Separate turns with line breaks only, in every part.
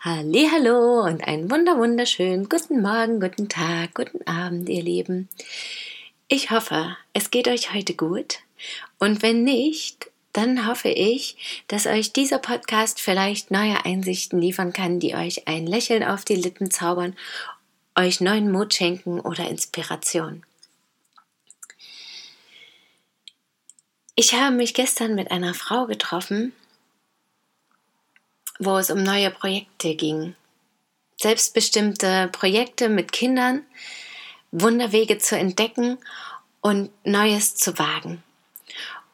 Hallo und einen wunder wunderschönen guten Morgen, guten Tag, guten Abend, ihr Lieben. Ich hoffe, es geht euch heute gut und wenn nicht, dann hoffe ich, dass euch dieser Podcast vielleicht neue Einsichten liefern kann, die euch ein Lächeln auf die Lippen zaubern, euch neuen Mut schenken oder Inspiration. Ich habe mich gestern mit einer Frau getroffen, wo es um neue Projekte ging. Selbstbestimmte Projekte mit Kindern, Wunderwege zu entdecken und Neues zu wagen.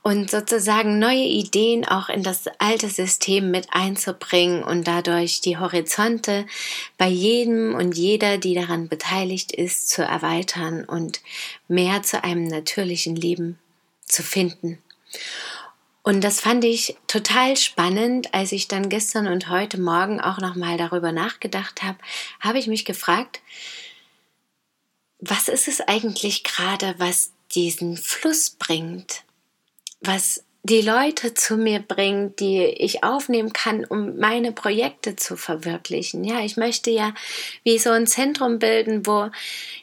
Und sozusagen neue Ideen auch in das alte System mit einzubringen und dadurch die Horizonte bei jedem und jeder, die daran beteiligt ist, zu erweitern und mehr zu einem natürlichen Leben zu finden. Und das fand ich total spannend, als ich dann gestern und heute Morgen auch nochmal darüber nachgedacht habe, habe ich mich gefragt, was ist es eigentlich gerade, was diesen Fluss bringt, was die Leute zu mir bringt, die ich aufnehmen kann, um meine Projekte zu verwirklichen. Ja, ich möchte ja wie so ein Zentrum bilden, wo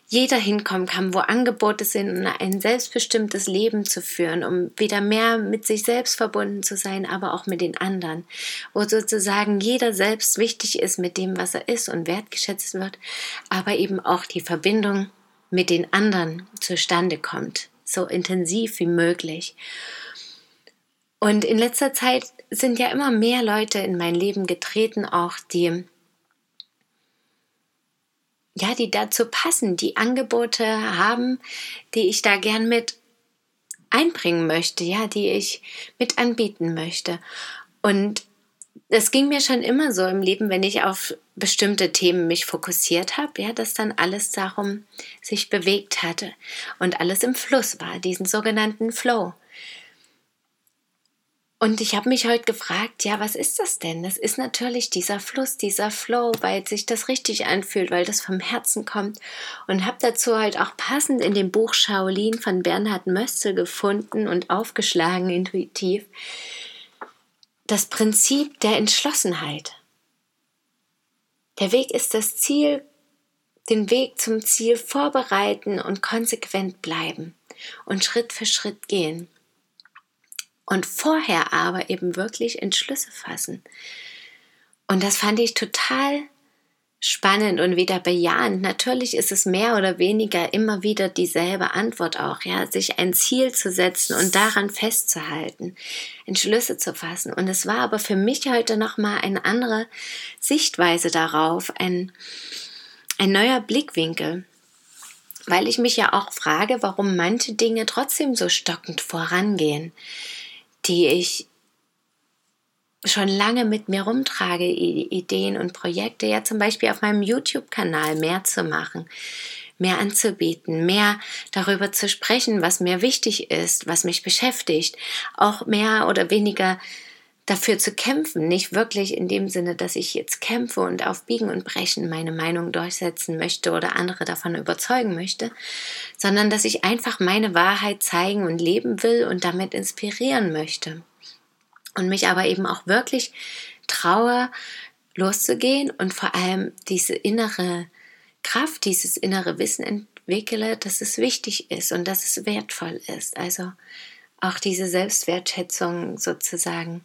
jeder hinkommen kann, wo Angebote sind, um ein selbstbestimmtes Leben zu führen, um wieder mehr mit sich selbst verbunden zu sein, aber auch mit den anderen, wo sozusagen jeder selbst wichtig ist mit dem, was er ist und wertgeschätzt wird, aber eben auch die Verbindung mit den anderen zustande kommt, so intensiv wie möglich. Und in letzter Zeit sind ja immer mehr Leute in mein Leben getreten, auch die, ja, die dazu passen, die Angebote haben, die ich da gern mit einbringen möchte, ja, die ich mit anbieten möchte. Und das ging mir schon immer so im Leben, wenn ich auf bestimmte Themen mich fokussiert habe, ja, dass dann alles darum sich bewegt hatte und alles im Fluss war, diesen sogenannten Flow. Und ich habe mich heute gefragt, ja, was ist das denn? Das ist natürlich dieser Fluss, dieser Flow, weil sich das richtig anfühlt, weil das vom Herzen kommt. Und habe dazu halt auch passend in dem Buch Shaolin von Bernhard Mössel gefunden und aufgeschlagen intuitiv das Prinzip der Entschlossenheit. Der Weg ist das Ziel, den Weg zum Ziel vorbereiten und konsequent bleiben und Schritt für Schritt gehen und vorher aber eben wirklich Entschlüsse fassen. Und das fand ich total spannend und wieder bejahend. Natürlich ist es mehr oder weniger immer wieder dieselbe Antwort auch, ja, sich ein Ziel zu setzen und daran festzuhalten, Entschlüsse zu fassen. Und es war aber für mich heute nochmal eine andere Sichtweise darauf, ein, ein neuer Blickwinkel weil ich mich ja auch frage, warum manche Dinge trotzdem so stockend vorangehen die ich schon lange mit mir rumtrage, Ideen und Projekte, ja zum Beispiel auf meinem YouTube-Kanal mehr zu machen, mehr anzubieten, mehr darüber zu sprechen, was mir wichtig ist, was mich beschäftigt, auch mehr oder weniger dafür zu kämpfen, nicht wirklich in dem Sinne, dass ich jetzt kämpfe und auf Biegen und Brechen meine Meinung durchsetzen möchte oder andere davon überzeugen möchte, sondern dass ich einfach meine Wahrheit zeigen und leben will und damit inspirieren möchte. Und mich aber eben auch wirklich traue, loszugehen und vor allem diese innere Kraft, dieses innere Wissen entwickle, dass es wichtig ist und dass es wertvoll ist. Also auch diese Selbstwertschätzung sozusagen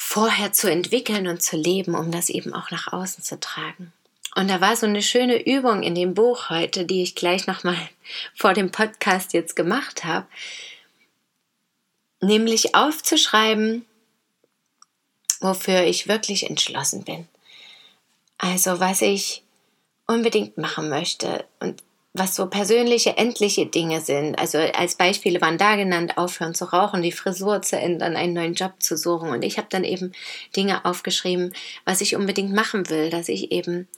vorher zu entwickeln und zu leben, um das eben auch nach außen zu tragen. Und da war so eine schöne Übung in dem Buch heute, die ich gleich nochmal vor dem Podcast jetzt gemacht habe, nämlich aufzuschreiben, wofür ich wirklich entschlossen bin. Also was ich unbedingt machen möchte und was so persönliche, endliche Dinge sind. Also als Beispiele waren da genannt, aufhören zu rauchen, die Frisur zu ändern, einen neuen Job zu suchen. Und ich habe dann eben Dinge aufgeschrieben, was ich unbedingt machen will, dass ich eben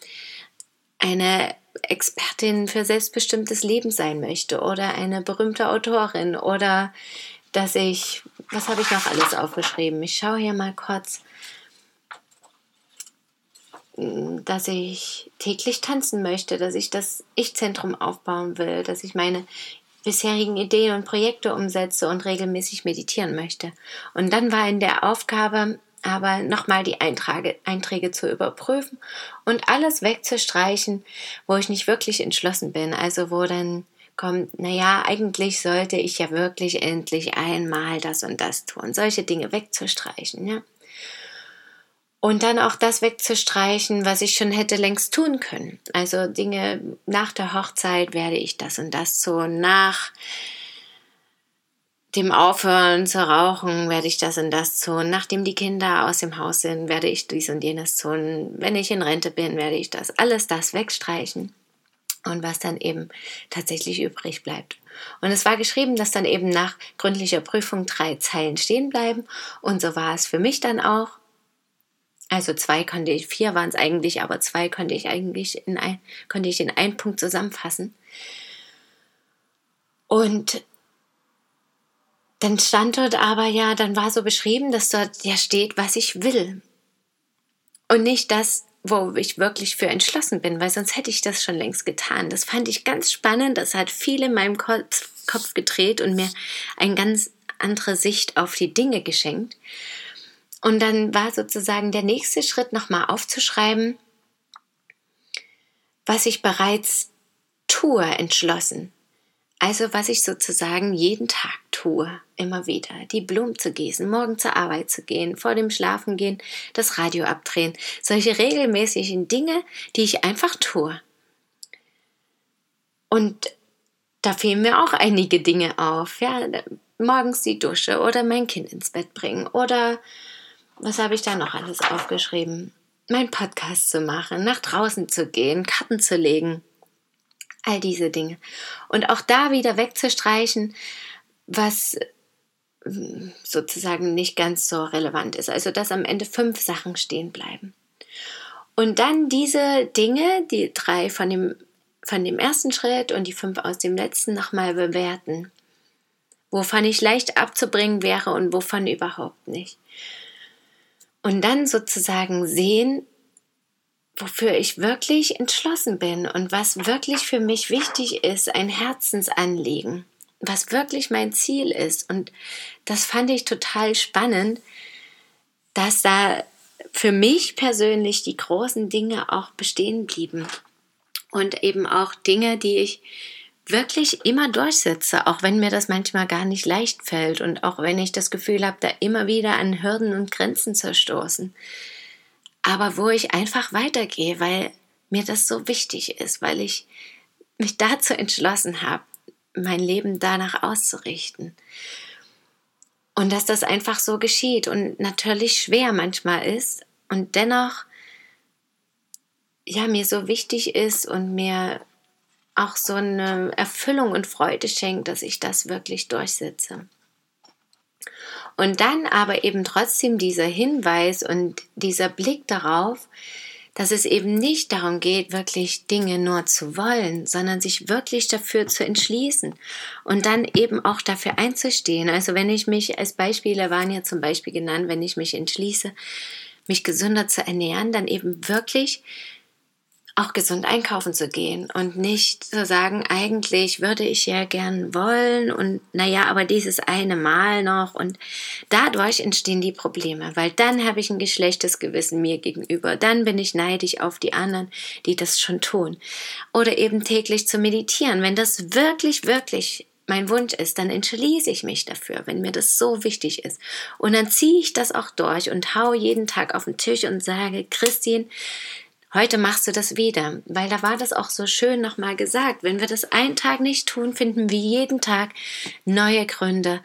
eine Expertin für selbstbestimmtes Leben sein möchte oder eine berühmte Autorin oder dass ich, was habe ich noch alles aufgeschrieben? Ich schaue hier mal kurz dass ich täglich tanzen möchte, dass ich das Ich-Zentrum aufbauen will, dass ich meine bisherigen Ideen und Projekte umsetze und regelmäßig meditieren möchte. Und dann war in der Aufgabe aber nochmal die Eintrage, Einträge zu überprüfen und alles wegzustreichen, wo ich nicht wirklich entschlossen bin. Also wo dann kommt, naja, eigentlich sollte ich ja wirklich endlich einmal das und das tun. Solche Dinge wegzustreichen, ja. Und dann auch das wegzustreichen, was ich schon hätte längst tun können. Also Dinge nach der Hochzeit werde ich das und das tun. Nach dem Aufhören zu rauchen werde ich das und das tun. Nachdem die Kinder aus dem Haus sind, werde ich dies und jenes tun. Wenn ich in Rente bin, werde ich das alles das wegstreichen. Und was dann eben tatsächlich übrig bleibt. Und es war geschrieben, dass dann eben nach gründlicher Prüfung drei Zeilen stehen bleiben. Und so war es für mich dann auch. Also zwei konnte ich, vier waren es eigentlich, aber zwei konnte ich eigentlich in ein, konnte ich in einen Punkt zusammenfassen. Und dann stand dort aber ja, dann war so beschrieben, dass dort ja steht, was ich will. Und nicht das, wo ich wirklich für entschlossen bin, weil sonst hätte ich das schon längst getan. Das fand ich ganz spannend. Das hat viel in meinem Kopf, gedreht und mir eine ganz andere Sicht auf die Dinge geschenkt. Und dann war sozusagen der nächste Schritt nochmal aufzuschreiben, was ich bereits tue, entschlossen. Also was ich sozusagen jeden Tag tue, immer wieder. Die Blumen zu gießen, morgen zur Arbeit zu gehen, vor dem Schlafen gehen, das Radio abdrehen. Solche regelmäßigen Dinge, die ich einfach tue. Und da fielen mir auch einige Dinge auf. Ja, morgens die Dusche oder mein Kind ins Bett bringen oder was habe ich da noch alles aufgeschrieben? Mein Podcast zu machen, nach draußen zu gehen, Karten zu legen. All diese Dinge. Und auch da wieder wegzustreichen, was hm, sozusagen nicht ganz so relevant ist. Also, dass am Ende fünf Sachen stehen bleiben. Und dann diese Dinge, die drei von dem, von dem ersten Schritt und die fünf aus dem letzten nochmal bewerten. Wovon ich leicht abzubringen wäre und wovon überhaupt nicht. Und dann sozusagen sehen, wofür ich wirklich entschlossen bin und was wirklich für mich wichtig ist, ein Herzensanliegen, was wirklich mein Ziel ist. Und das fand ich total spannend, dass da für mich persönlich die großen Dinge auch bestehen blieben. Und eben auch Dinge, die ich wirklich immer durchsetze, auch wenn mir das manchmal gar nicht leicht fällt und auch wenn ich das Gefühl habe, da immer wieder an Hürden und Grenzen zu stoßen. Aber wo ich einfach weitergehe, weil mir das so wichtig ist, weil ich mich dazu entschlossen habe, mein Leben danach auszurichten. Und dass das einfach so geschieht und natürlich schwer manchmal ist und dennoch ja mir so wichtig ist und mir auch so eine Erfüllung und Freude schenkt, dass ich das wirklich durchsetze. Und dann aber eben trotzdem dieser Hinweis und dieser Blick darauf, dass es eben nicht darum geht, wirklich Dinge nur zu wollen, sondern sich wirklich dafür zu entschließen und dann eben auch dafür einzustehen. Also wenn ich mich als Beispiele waren ja zum Beispiel genannt, wenn ich mich entschließe, mich gesünder zu ernähren, dann eben wirklich auch gesund einkaufen zu gehen und nicht zu sagen, eigentlich würde ich ja gern wollen und naja, aber dieses eine Mal noch und dadurch entstehen die Probleme, weil dann habe ich ein geschlechtes Gewissen mir gegenüber, dann bin ich neidisch auf die anderen, die das schon tun. Oder eben täglich zu meditieren, wenn das wirklich, wirklich mein Wunsch ist, dann entschließe ich mich dafür, wenn mir das so wichtig ist. Und dann ziehe ich das auch durch und hau jeden Tag auf den Tisch und sage, Christine, Heute machst du das wieder, weil da war das auch so schön nochmal gesagt. Wenn wir das einen Tag nicht tun, finden wir jeden Tag neue Gründe,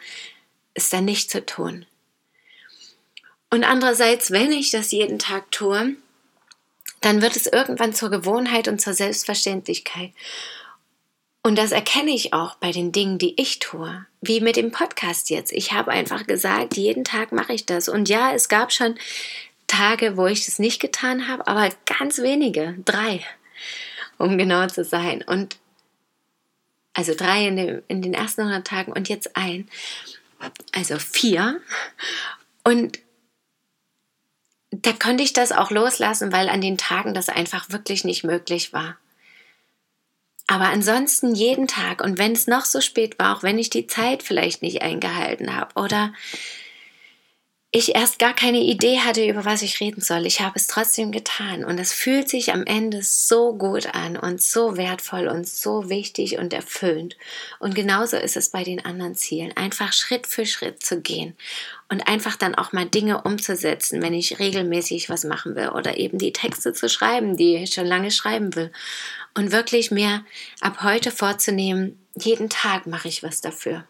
es dann nicht zu tun. Und andererseits, wenn ich das jeden Tag tue, dann wird es irgendwann zur Gewohnheit und zur Selbstverständlichkeit. Und das erkenne ich auch bei den Dingen, die ich tue. Wie mit dem Podcast jetzt. Ich habe einfach gesagt, jeden Tag mache ich das. Und ja, es gab schon Tage, wo ich das nicht getan habe, aber ganz wenige. Drei, um genau zu sein. Und also drei in, dem, in den ersten 100 Tagen und jetzt ein. Also vier. Und da konnte ich das auch loslassen, weil an den Tagen das einfach wirklich nicht möglich war. Aber ansonsten jeden Tag und wenn es noch so spät war, auch wenn ich die Zeit vielleicht nicht eingehalten habe oder ich erst gar keine Idee hatte, über was ich reden soll. Ich habe es trotzdem getan und es fühlt sich am Ende so gut an und so wertvoll und so wichtig und erfüllend. Und genauso ist es bei den anderen Zielen, einfach Schritt für Schritt zu gehen und einfach dann auch mal Dinge umzusetzen, wenn ich regelmäßig was machen will oder eben die Texte zu schreiben, die ich schon lange schreiben will. Und wirklich mir ab heute vorzunehmen, jeden Tag mache ich was dafür.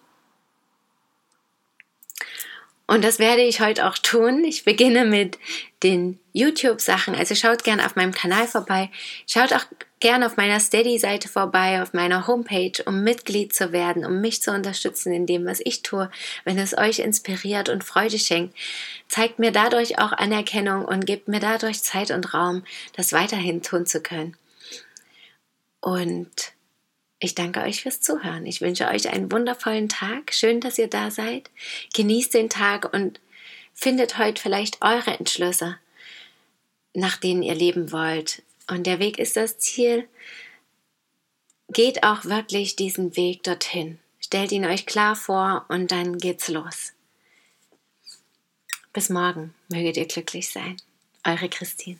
Und das werde ich heute auch tun. Ich beginne mit den YouTube-Sachen. Also schaut gerne auf meinem Kanal vorbei. Schaut auch gerne auf meiner Steady-Seite vorbei, auf meiner Homepage, um Mitglied zu werden, um mich zu unterstützen in dem, was ich tue. Wenn es euch inspiriert und Freude schenkt, zeigt mir dadurch auch Anerkennung und gebt mir dadurch Zeit und Raum, das weiterhin tun zu können. Und ich danke euch fürs Zuhören. Ich wünsche euch einen wundervollen Tag. Schön, dass ihr da seid. Genießt den Tag und findet heute vielleicht eure Entschlüsse, nach denen ihr leben wollt. Und der Weg ist das Ziel. Geht auch wirklich diesen Weg dorthin. Stellt ihn euch klar vor und dann geht's los. Bis morgen möget ihr glücklich sein. Eure Christine.